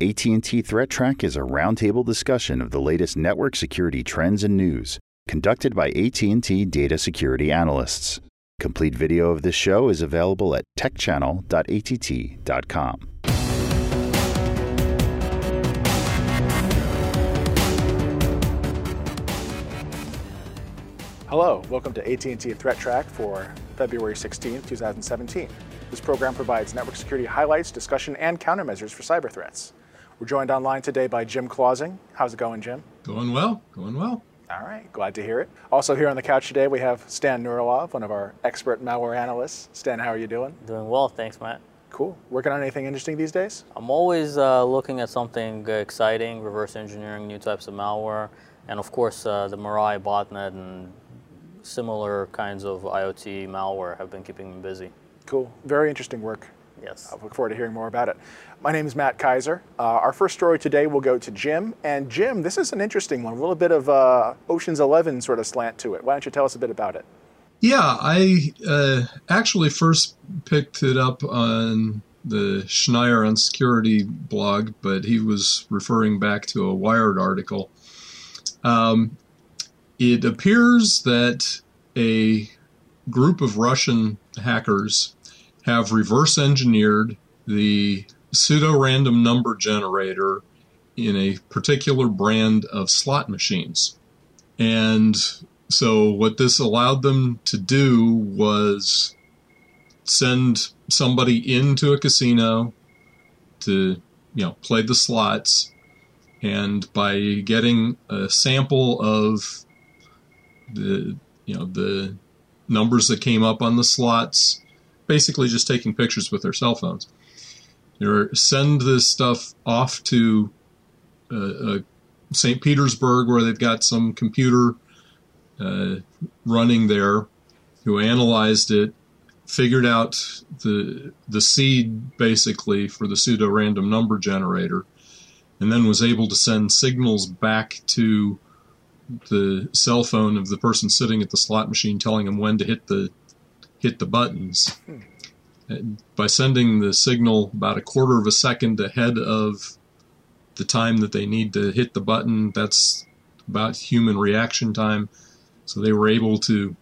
AT&T Threat Track is a roundtable discussion of the latest network security trends and news, conducted by AT&T data security analysts. Complete video of this show is available at techchannel.att.com. Hello, welcome to AT&T Threat Track for February 16, 2017. This program provides network security highlights, discussion, and countermeasures for cyber threats. We're joined online today by Jim Clausing. How's it going, Jim? Going well, going well. All right, glad to hear it. Also here on the couch today, we have Stan Nurilov, one of our expert malware analysts. Stan, how are you doing? Doing well, thanks, Matt. Cool. Working on anything interesting these days? I'm always uh, looking at something exciting, reverse engineering new types of malware, and of course, uh, the Mirai botnet and similar kinds of IoT malware have been keeping me busy. Cool. Very interesting work. Yes. I look forward to hearing more about it. My name is Matt Kaiser. Uh, our first story today will go to Jim. And Jim, this is an interesting one, a little bit of uh, Ocean's Eleven sort of slant to it. Why don't you tell us a bit about it? Yeah, I uh, actually first picked it up on the Schneier on Security blog, but he was referring back to a Wired article. Um, it appears that a group of Russian hackers have reverse engineered the pseudo random number generator in a particular brand of slot machines. And so, what this allowed them to do was send somebody into a casino to, you know, play the slots. And by getting a sample of the, you know, the numbers that came up on the slots, basically just taking pictures with their cell phones. You send this stuff off to uh, uh, St. Petersburg, where they've got some computer uh, running there, who analyzed it, figured out the the seed basically for the pseudo random number generator, and then was able to send signals back to the cell phone of the person sitting at the slot machine, telling them when to hit the hit the buttons. By sending the signal about a quarter of a second ahead of the time that they need to hit the button, that's about human reaction time. So they were able to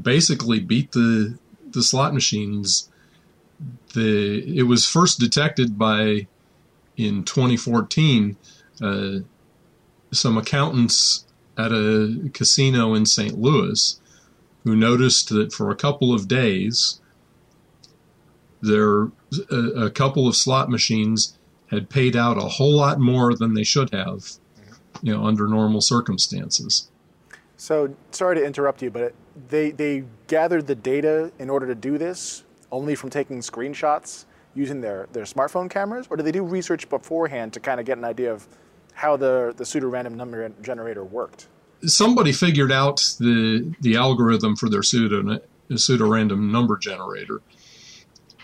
basically beat the the slot machines. The it was first detected by in 2014. Uh, some accountants at a casino in St. Louis who noticed that for a couple of days, there a, a, couple of slot machines had paid out a whole lot more than they should have, you know, under normal circumstances. So, sorry to interrupt you, but they they gathered the data in order to do this only from taking screenshots using their, their smartphone cameras, or did they do research beforehand to kind of get an idea of how the, the pseudo random number generator worked? somebody figured out the the algorithm for their pseudo pseudo random number generator.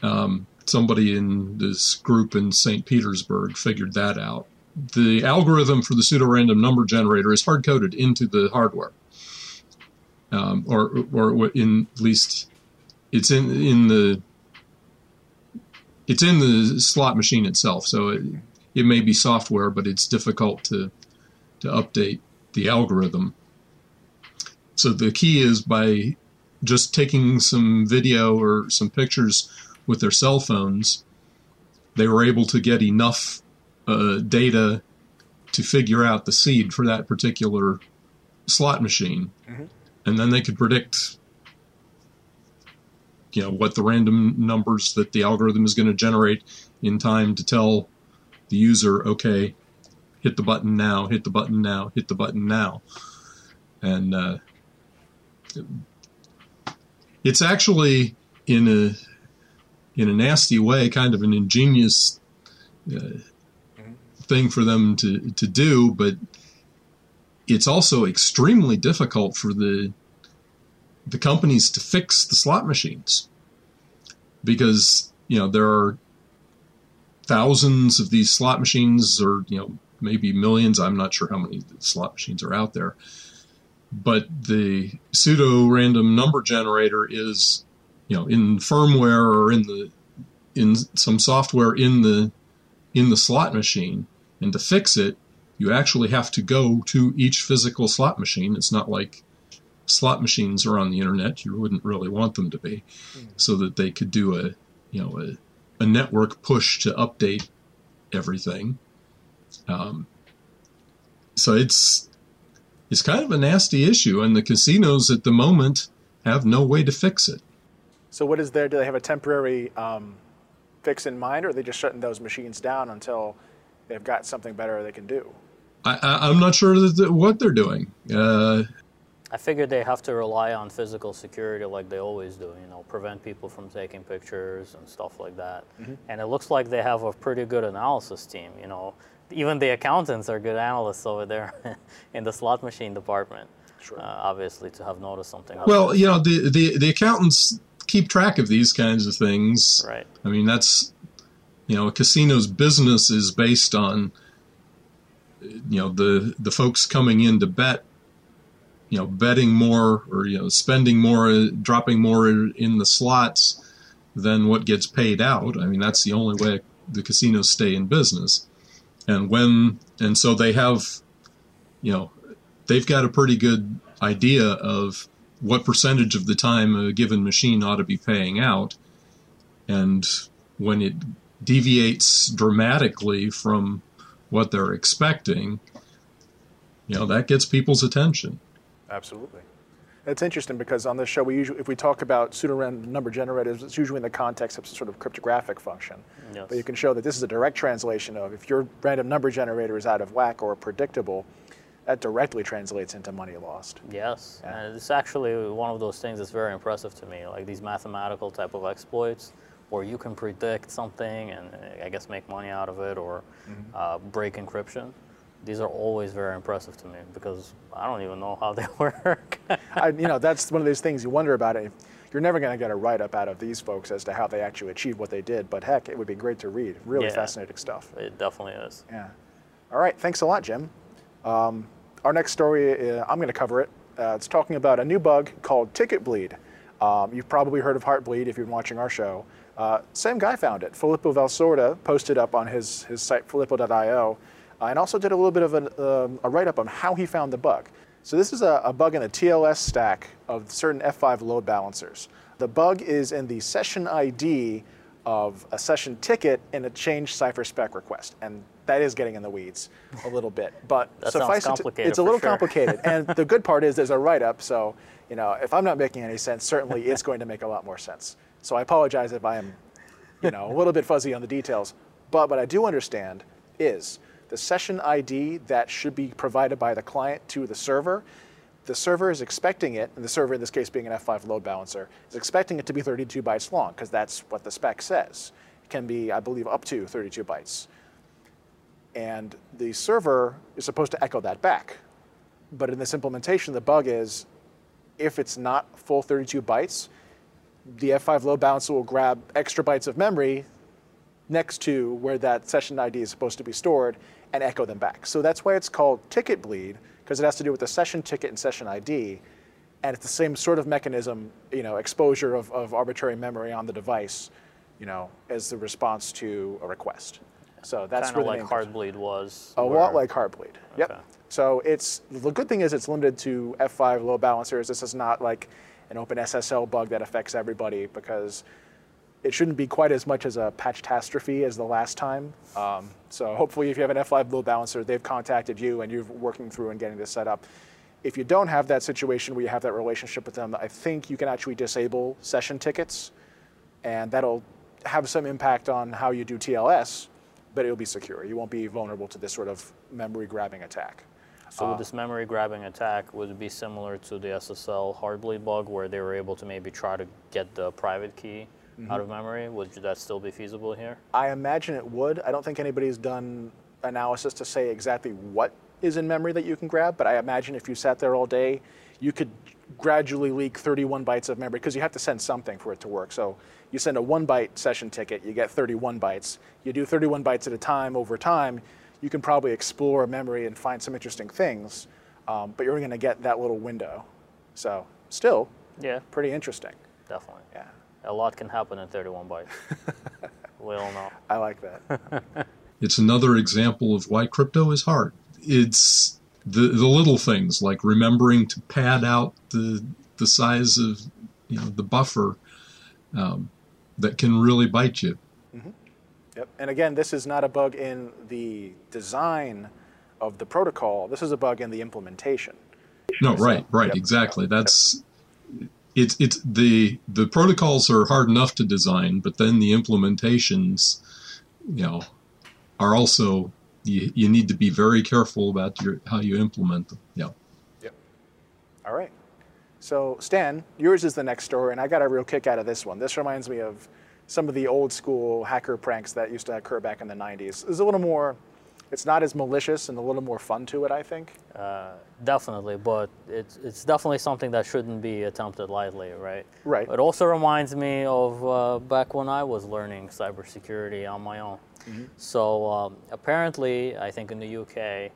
Um, somebody in this group in St. Petersburg figured that out. The algorithm for the pseudo random number generator is hard coded into the hardware, um, or or in at least it's in in the it's in the slot machine itself. So it, it may be software, but it's difficult to to update the algorithm. So the key is by just taking some video or some pictures with their cell phones, they were able to get enough uh, data to figure out the seed for that particular slot machine, mm-hmm. and then they could predict, you know, what the random numbers that the algorithm is going to generate in time to tell the user, okay, hit the button now, hit the button now, hit the button now. And uh, it's actually in a in a nasty way, kind of an ingenious uh, thing for them to to do, but it's also extremely difficult for the the companies to fix the slot machines because you know there are thousands of these slot machines or you know maybe millions. I'm not sure how many slot machines are out there. But the pseudo random number generator is, you know, in firmware or in the in some software in the in the slot machine. And to fix it, you actually have to go to each physical slot machine. It's not like slot machines are on the internet. You wouldn't really want them to be, so that they could do a you know a, a network push to update everything. Um, so it's it's kind of a nasty issue, and the casinos at the moment have no way to fix it. So what is there? Do they have a temporary um, fix in mind, or are they just shutting those machines down until they've got something better they can do? I, I, I'm not sure that, what they're doing. Uh, I figured they have to rely on physical security like they always do, you know, prevent people from taking pictures and stuff like that. And it looks like they have a pretty good analysis team, you know. Even the accountants are good analysts over there in the slot machine department. Sure. Uh, obviously, to have noticed something. well, you know, the, the, the accountants keep track of these kinds of things. right. I mean, that's, you know, a casino's business is based on, you know, the, the folks coming in to bet, you know, betting more or, you know, spending more, uh, dropping more in the slots than what gets paid out. I mean, that's the only way the casinos stay in business. And when, and so they have, you know, they've got a pretty good idea of what percentage of the time a given machine ought to be paying out. And when it deviates dramatically from what they're expecting, you know, that gets people's attention. Absolutely. It's interesting because on this show, we usually, if we talk about pseudorandom number generators, it's usually in the context of some sort of cryptographic function. Yes. But you can show that this is a direct translation of if your random number generator is out of whack or predictable, that directly translates into money lost. Yes, Yeah. and it's actually one of those things that's very impressive to me, like these mathematical type of exploits, where you can predict something and I guess make money out of it or uh, break encryption. These are always very impressive to me because I don't even know how they work. I, you know, that's one of those things you wonder about it. You're never going to get a write up out of these folks as to how they actually achieved what they did, but heck, it would be great to read. Really Yeah. fascinating stuff. it definitely is. Yeah. All right. Thanks a lot, Jim. Um, our next story, uh, I'm going to cover it. Uh, it's talking about a new bug called Ticket Bleed. Um, you've probably heard of Heartbleed if you've been watching our show. Uh, same guy found it. Filippo Valsorda posted up on his, his site, filippo.io, uh, and also did a little bit of an, um, a write up on how he found the bug. So, this is a, a bug in the TLS stack of certain F5 load balancers. The bug is in the session ID of a session ticket in a change cipher spec request. And that is getting in the weeds a little bit. But suffice it to- it's a little sure. complicated. and the good part is there's a write up. So, you know, if I'm not making any sense, certainly it's going to make a lot more sense. So I apologize if I am, you know, a little bit fuzzy on the details. But what I do understand is the session ID that should be provided by the client to the server the server is expecting it, and the server in this case being an F5 load balancer, is expecting it to be 32 bytes long because that's what the spec says. It can be, I believe, up to 32 bytes. And the server is supposed to echo that back. But in this implementation, the bug is if it's not full 32 bytes, the F5 load balancer will grab extra bytes of memory next to where that session ID is supposed to be stored and echo them back. So that's why it's called ticket bleed, because it has to do with the session ticket and session ID. And it's the same sort of mechanism, you know, exposure of, of arbitrary memory on the device, you know, as the response to a request. So that's Kind of like Heartbleed was. a where- lot like Heartbleed. Yep. So it's the good thing is it's limited to F5 load balancers. This is not like an OpenSSL bug that affects everybody because it shouldn't be quite as much as a patch catastrophe as the last time. Um, so hopefully, if you have an F5 load balancer, they've contacted you and you're working through and getting this set up. If you don't have that situation where you have that relationship with them, I think you can actually disable session tickets, and that'll have some impact on how you do TLS, but it'll be secure. You won't be vulnerable to this sort of memory grabbing attack. So Uh, this memory grabbing attack would it be similar to the SSL Heartbleed bug, where they were able to maybe try to get the private key Mm-hmm. out of memory? Would that still be feasible here? I imagine it would. I don't think anybody's done analysis to say exactly what is in memory that you can grab, but I imagine if you sat there all day, you could gradually leak 31 bytes of memory because you have to send something for it to work. So you send a one byte session ticket, you get 31 bytes. You do 31 bytes at a time over time, you can probably explore memory and find some interesting things, um, but you're going to get that little window. So still Yeah, pretty interesting. definitely. Yeah, A lot can happen in 31 bytes. we all know. I like that. it's another example of why crypto is hard. It's the the little things like remembering to pad out the the size of you know the buffer um, that can really bite you. Yep. And again, this is not a bug in the design of the protocol. This is a bug in the implementation. No, right, right, Yep. exactly. That's it's it's the the protocols are hard enough to design, but then the implementations, you know, are also you, you need to be very careful about your how you implement them. Yeah. Yep. All right. So, Stan, yours is the next story, and I got a real kick out of this one. This reminds me of some of the old school hacker pranks that used to occur back in the 90s. It's a little more, it's not as malicious and a little more fun to it, I think. Uh, definitely, but it's, it's definitely something that shouldn't be attempted lightly, right? Right. It also reminds me of uh, back when I was learning cybersecurity on my own. So um, apparently, I think in the UK,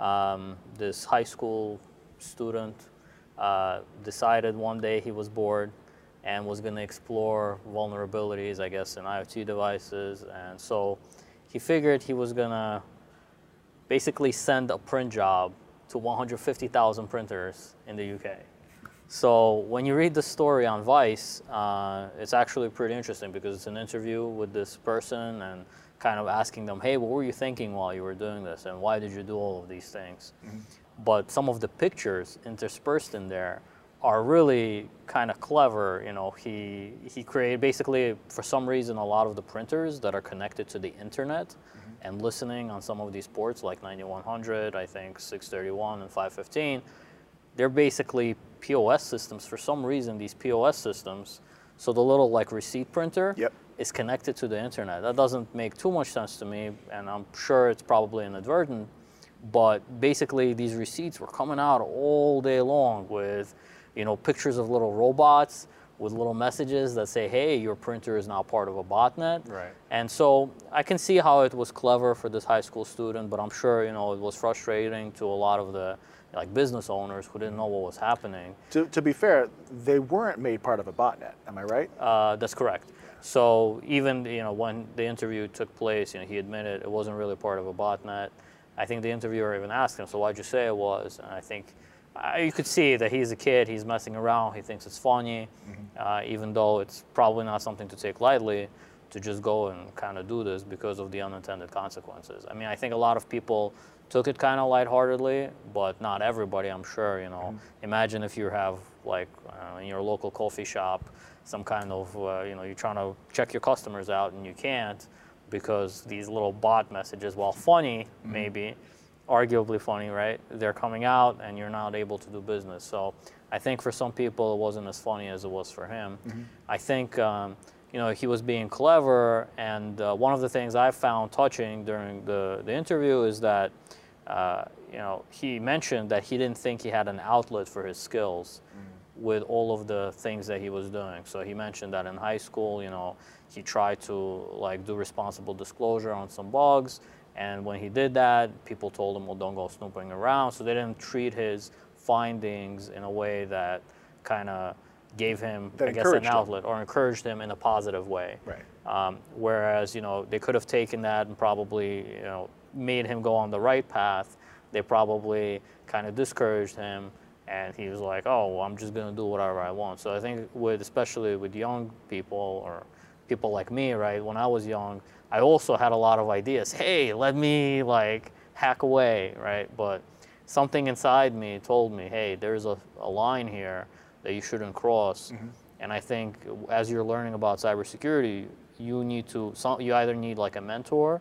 um, this high school student uh, decided one day he was bored and was going to explore vulnerabilities, I guess, in IoT devices. And so he figured he was going to basically send a print job to 150,000 printers in the UK. So when you read the story on Vice, uh, it's actually pretty interesting because it's an interview with this person and kind of asking them, hey, what were you thinking while you were doing this and why did you do all of these things? Mm-hmm. But some of the pictures interspersed in there are really kind of clever. You know, he he created basically for some reason a lot of the printers that are connected to the internet mm-hmm. and listening on some of these ports like 9100, I think 631 and 515 they're basically POS systems. For some reason, these POS systems, so the little like receipt printer Yep. Is connected to the internet. That doesn't make too much sense to me, and I'm sure it's probably inadvertent. But basically, these receipts were coming out all day long with, you know, pictures of little robots with little messages that say, "Hey, your printer is now part of a botnet." Right. And so I can see how it was clever for this high school student, but I'm sure you know it was frustrating to a lot of the like business owners who didn't know what was happening. To, to be fair, they weren't made part of a botnet. Am I right? Uh, that's correct. So even you know when the interview took place, you know he admitted it wasn't really part of a botnet. I think the interviewer even asked him, "So why'd you say it was?" And I think uh, you could see that he's a kid. He's messing around. He thinks it's funny, uh, even though it's probably not something to take lightly. To just go and kind of do this because of the unintended consequences. I mean, I think a lot of people took it kind of lightheartedly, but not everybody. I'm sure. You know, imagine if you have like uh, in your local coffee shop some kind of uh, you know you're trying to check your customers out and you can't because these little bot messages, while funny maybe, arguably funny, right? They're coming out and you're not able to do business. So I think for some people it wasn't as funny as it was for him. I think um, you know he was being clever, and uh, one of the things I found touching during the, the interview is that uh, you know he mentioned that he didn't think he had an outlet for his skills with all of the things that he was doing. So he mentioned that in high school, you know, he tried to like do responsible disclosure on some bugs, and when he did that, people told him, "Well, don't go snooping around." So they didn't treat his findings in a way that kind of gave him, That I guess, an encouraged him. outlet or encouraged him in a positive way. Right. Um, whereas, you know, they could have taken that and probably, you know, made him go on the right path. They probably kind of discouraged him, and he was like, "Oh, well, I'm just gonna do whatever I want." So I think with, especially with young people or people like me, right? When I was young, I also had a lot of ideas. Hey, let me like hack away, right? But something inside me told me, "Hey, there's a, a line here that you shouldn't cross." Mm-hmm. And I think as you're learning about cybersecurity, you need to some, you either need like a mentor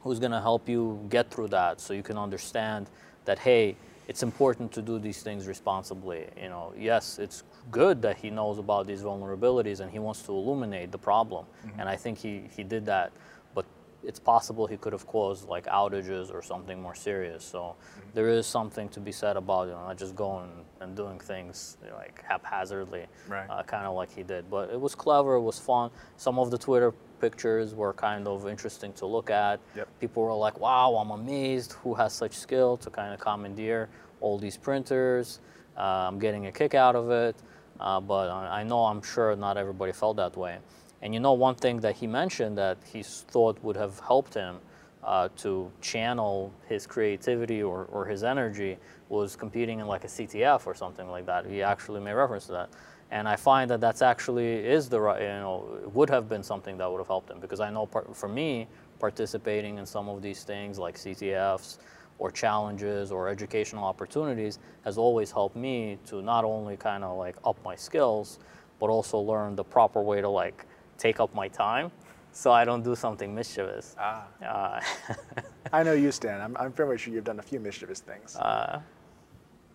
who's going to help you get through that so you can understand that hey it's important to do these things responsibly you know yes it's good that he knows about these vulnerabilities and he wants to illuminate the problem and i think he, he did that but it's possible he could have caused like outages or something more serious so there is something to be said about you know not just going and doing things you know, like haphazardly Right. uh, kind of like he did. But it was clever, it was fun. Some of the Twitter pictures were kind of interesting to look at. Yep. People were like, wow, I'm amazed who has such skill to kind of commandeer all these printers. Uh, I'm getting a kick out of it. Uh, but I know, I'm sure not everybody felt that way. And you know, one thing that he mentioned that he thought would have helped him uh, to channel his creativity or, or his energy was competing in like a CTF or something like that. He actually made reference to that. And I find that that's actually is the right, you know, would have been something that would have helped him because I know part, for me, participating in some of these things like CTFs or challenges or educational opportunities has always helped me to not only kind of like up my skills, but also learn the proper way to like take up my time so I don't do something mischievous. Ah. Uh, I know you, Stan. I'm, I'm fairly sure you've done a few mischievous things. uh,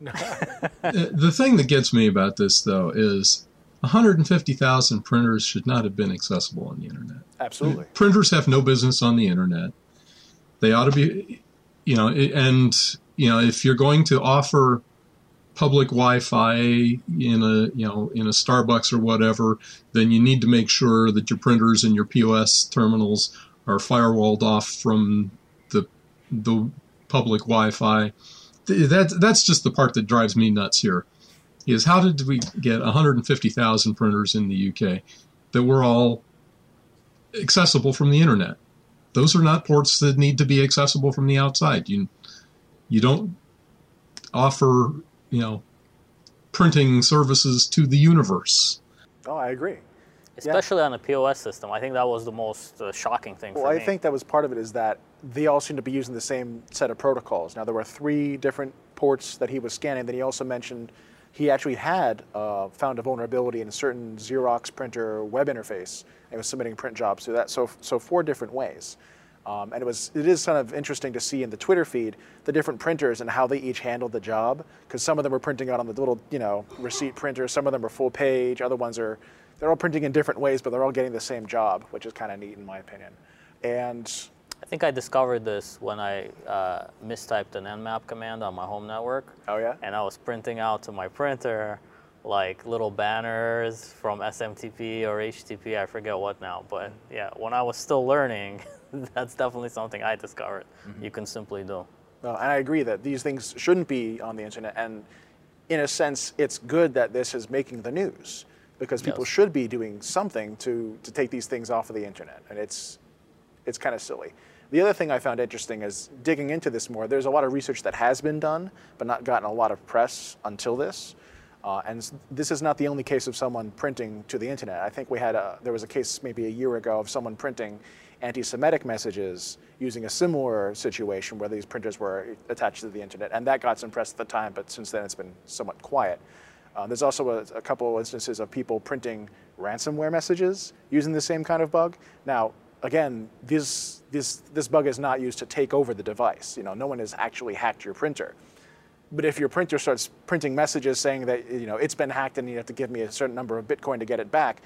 The thing that gets me about this, though, is 150,000 printers should not have been accessible on the internet. Absolutely. Printers have no business on the internet. They ought to be, you know, and you know, if you're going to offer public Wi-Fi in a, you know, in a Starbucks or whatever, then you need to make sure that your printers and your POS terminals are firewalled off from the the public Wi-Fi. Th- That that's just the part that drives me nuts here. Is how did we get 150,000 printers in the UK that were all accessible from the internet? Those are not ports that need to be accessible from the outside. You you don't offer, you know, printing services to the universe. Oh, I agree. Especially on the POS system. I think that was the most uh, shocking thing Well, I me. think that was part of it is that they all seem to be using the same set of protocols. Now, there were three different ports that he was scanning. Then he also mentioned he actually had uh, found a vulnerability in a certain Xerox printer web interface and was submitting print jobs through that. So, so four different ways. Um, and it was it is kind of interesting to see in the Twitter feed the different printers and how they each handled the job because some of them were printing out on the little you know receipt printer, some of them are full page, other ones are they're all printing in different ways, but they're all getting the same job, which is kind of neat in my opinion. And I think I discovered this when I uh, mistyped an nmap command on my home network. oh yeah, and I was printing out to my printer like little banners from SMTP or HTTP, I forget what now. But yeah, when I was still learning, that's definitely something I discovered you can simply do. No, and I agree that these things shouldn't be on the internet. And in a sense, it's good that this is making the news because people Yes. should be doing something to, to take these things off of the internet. And it's, it's kind of silly. The other thing I found interesting is digging into this more. There's a lot of research that has been done, but not gotten a lot of press until this. Uh, and this is not the only case of someone printing to the internet. I think we had a, there was a case maybe a year ago of someone printing anti-Semitic messages using a similar situation where these printers were attached to the internet, and that got some press at the time. But since then, it's been somewhat quiet. Uh, there's also a, a couple instances of people printing ransomware messages using the same kind of bug. Now, again, this this this bug is not used to take over the device. You know, no one has actually hacked your printer. But if your printer starts printing messages saying that you know it's been hacked and you have to give me a certain number of Bitcoin to get it back,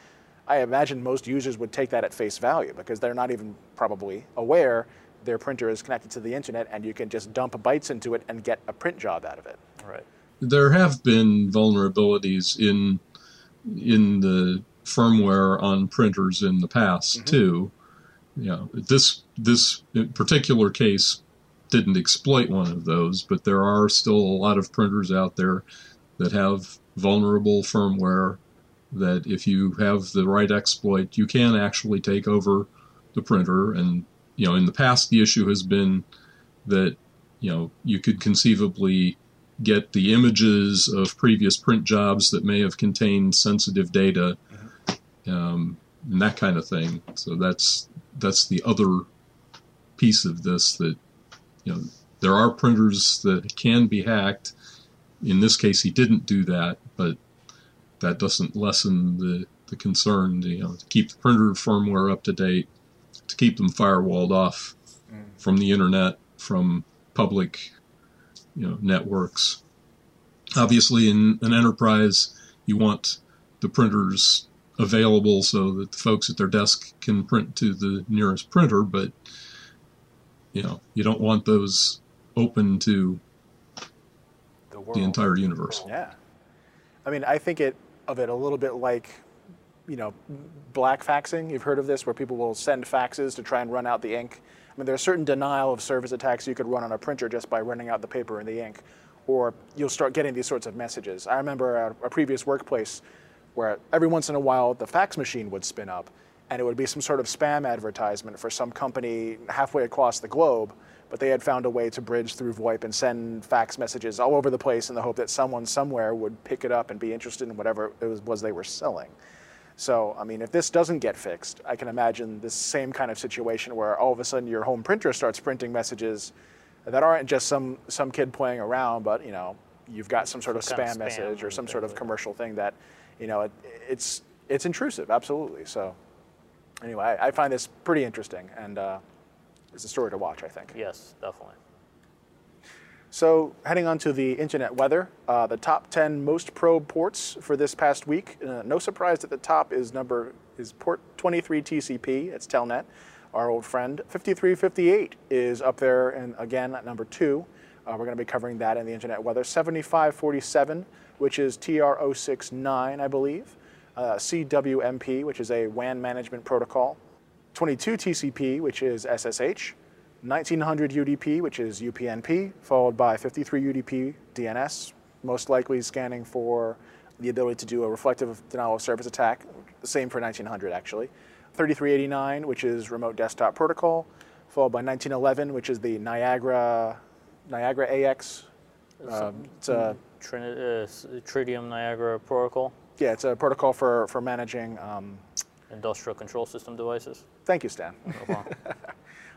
I imagine most users would take that at face value because they're not even probably aware their printer is connected to the internet and you can just dump bytes into it and get a print job out of it. Right. There have been vulnerabilities in in the firmware on printers in the past mm-hmm. too. You know, this this particular case didn't exploit one of those, but there are still a lot of printers out there that have vulnerable firmware that if you have the right exploit, you can actually take over the printer. And, you know, in the past, the issue has been that, you know, you could conceivably get the images of previous print jobs that may have contained sensitive data um, and that kind of thing. So that's that's the other piece of this that you know there are printers that can be hacked. In this case, he didn't do that, but that doesn't lessen the the concern. You know, to keep the printer firmware up to date, to keep them firewalled off from the internet, from public, you know, networks. Obviously, in an enterprise, you want the printers available so that the folks at their desk can print to the nearest printer, but you know, you don't want those open to The world. the entire universe. Yeah. I mean, I think it of it a little bit like, you know, black faxing. You've heard of this, where people will send faxes to try and run out the ink. I mean, there's certain denial of service attacks you could run on a printer just by running out the paper and the ink, or you'll start getting these sorts of messages. I remember a, a previous workplace where every once in a while the fax machine would spin up, and it would be some sort of spam advertisement for some company halfway across the globe, but they had found a way to bridge through VoIP and send fax messages all over the place in the hope that someone somewhere would pick it up and be interested in whatever it was, was they were selling. So, I mean, if this doesn't get fixed, I can imagine this same kind of situation where all of a sudden your home printer starts printing messages that aren't just some, some kid playing around, but, you know, you've got some sort of Some spam, kind of spam message or some sort of things like that. commercial thing that, you know, it, it's, it's intrusive, absolutely. So, anyway, I, I find this pretty interesting and uh, it's a story to watch, I think. Yes, definitely. So, heading on to the internet weather, uh, the top 10 most probe ports for this past week. Uh, no surprise at the top is number is port 23 TCP. It's Telnet, our old friend. 5358 is up there, and again at number two. Uh, we're going to be covering that in the internet weather. 7547, which is TR069, I believe. Uh, CWMP, which is a WAN management protocol. 22 TCP, which is SSH, 1900 UDP, which is UPnP, followed by 53 UDP DNS, most likely scanning for the ability to do a reflective denial of service attack, the same for 1900 actually. 3389, which is remote desktop protocol, followed by 1911, which is the Niagara Niagara AX. Um, it's a Trini- uh, Tridium Niagara Protocol, yeah, it's a protocol for for managing. Um, industrial control system devices. thank you, Stan. No.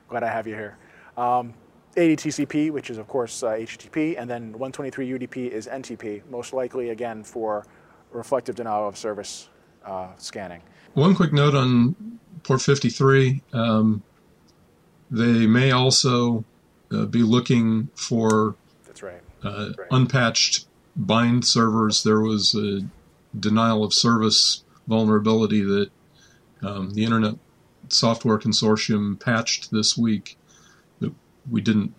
Glad I have you here. Um, 80 TCP, which is of course uh, HTTP, and then 123 UDP is NTP, most likely again for reflective denial of service uh, scanning. One quick note on port 53. Um, they may also uh, be looking for That's right. uh, Right. unpatched bind servers. There was a denial of service vulnerability that um, the Internet Software Consortium patched this week. We didn't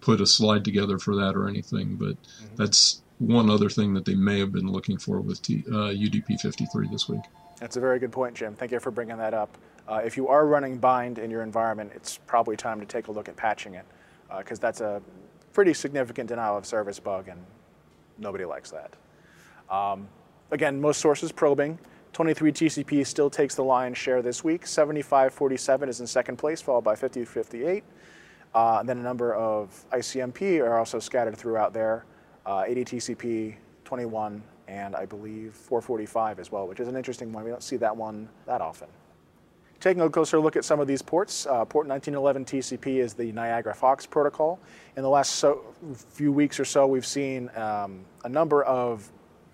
put a slide together for that or anything, but that's one other thing that they may have been looking for with T, uh, UDP 53 this week. That's a very good point, Jim. Thank you for bringing that up. Uh, if you are running bind in your environment, it's probably time to take a look at patching it, because that's a pretty significant denial of service bug, and nobody likes that. Um, again, most sources probing. 23 TCP still takes the lion's share this week. 7547 is in second place, followed by 5058. Uh, and then a number of ICMP are also scattered throughout there. Uh, 80 TCP, 21, and I believe 445 as well, which is an interesting one. We don't see that one that often. Taking a closer look at some of these ports, uh, port 1911 TCP is the Niagara Fox protocol. In the last so, few weeks or so, we've seen um, a number of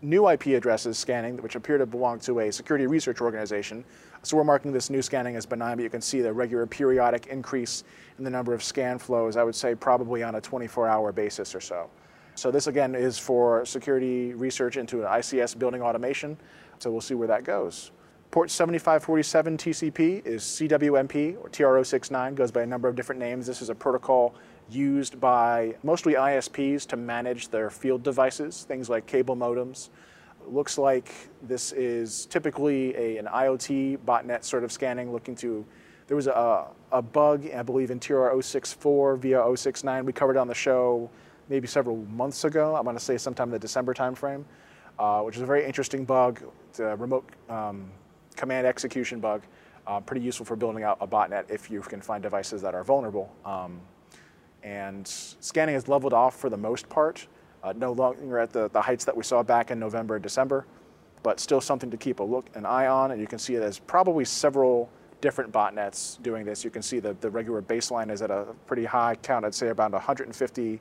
new IP addresses scanning, which appear to belong to a security research organization. So we're marking this new scanning as benign, but you can see the regular periodic increase in the number of scan flows, I would say probably on a 24 hour basis or so. So this again is for security research into an ICS building automation. So we'll see where that goes. Port 7547 TCP is CWMP or TR069, goes by a number of different names. This is a protocol used by mostly ISPs to manage their field devices, things like cable modems. Looks like this is typically a, an IoT botnet sort of scanning looking to. There was a, a bug, I believe, in TR064 via 069. We covered on the show maybe several months ago. I'm going to say sometime in the December timeframe, uh, which is a very interesting bug. It's a remote um, command execution bug. Uh, pretty useful for building out a botnet if you can find devices that are vulnerable. Um, and scanning has leveled off for the most part, uh, no longer at the, the heights that we saw back in November and December, but still something to keep a look an eye on. And you can see there's probably several different botnets doing this. You can see the, the regular baseline is at a pretty high count, I'd say about 150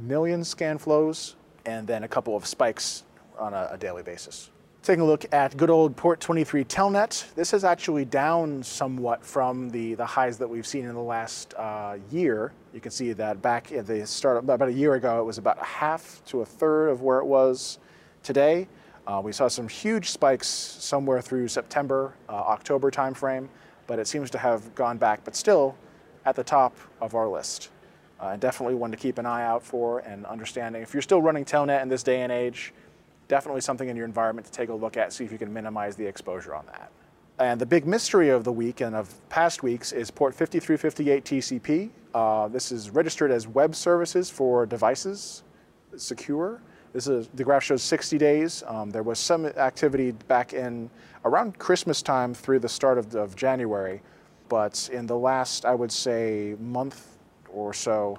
million scan flows, and then a couple of spikes on a, a daily basis. Taking a look at good old port 23 Telnet, this is actually down somewhat from the, the highs that we've seen in the last uh, year. You can see that back at the start, about a year ago, it was about a half to a third of where it was today. Uh, we saw some huge spikes somewhere through September, uh, October timeframe, but it seems to have gone back, but still at the top of our list. Uh, definitely one to keep an eye out for and understanding. If you're still running Telnet in this day and age, definitely something in your environment to take a look at, see if you can minimize the exposure on that. And the big mystery of the week and of past weeks is port 5358 TCP. Uh, this is registered as web services for devices, secure, This is the graph shows 60 days. Um, there was some activity back in around Christmas time through the start of, of January, but in the last, I would say, month or so,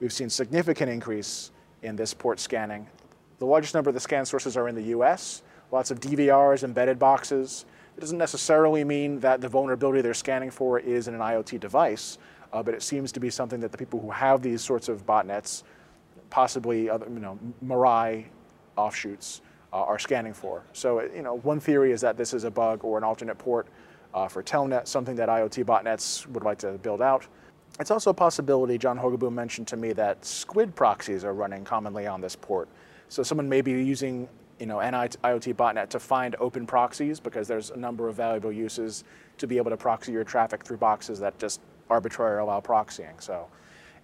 we've seen significant increase in this port scanning. The largest number of the scan sources are in the US, lots of DVRs, embedded boxes. It doesn't necessarily mean that the vulnerability they're scanning for is in an IoT device, uh, but it seems to be something that the people who have these sorts of botnets, possibly other, you know, Mirai offshoots, uh, are scanning for. So, you know, one theory is that this is a bug or an alternate port uh, for Telnet, something that IoT botnets would like to build out. It's also a possibility, John Hogaboom mentioned to me that Squid proxies are running commonly on this port. So someone may be using you know, an IoT botnet to find open proxies because there's a number of valuable uses to be able to proxy your traffic through boxes that just arbitrarily allow proxying. So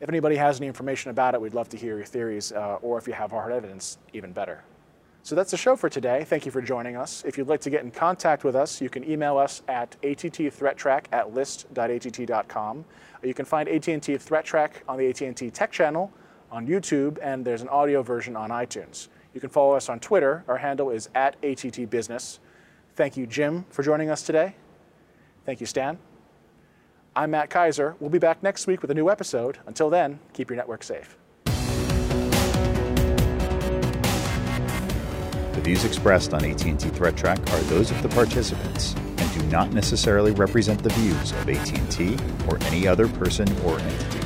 if anybody has any information about it, we'd love to hear your theories, uh, or if you have hard evidence, even better. So that's the show for today. Thank you for joining us. If you'd like to get in contact with us, you can email us at attthreattrack at list.att.com. You can find AT&T Threat Track on the AT&T Tech channel on YouTube, and there's an audio version on iTunes. You can follow us on Twitter. Our handle is at ATT Business. Thank you, Jim, for joining us today. Thank you, Stan. I'm Matt Kaiser. We'll be back next week with a new episode. Until then, keep your network safe. The views expressed on AT&T Threat Track are those of the participants and do not necessarily represent the views of AT&T or any other person or entity.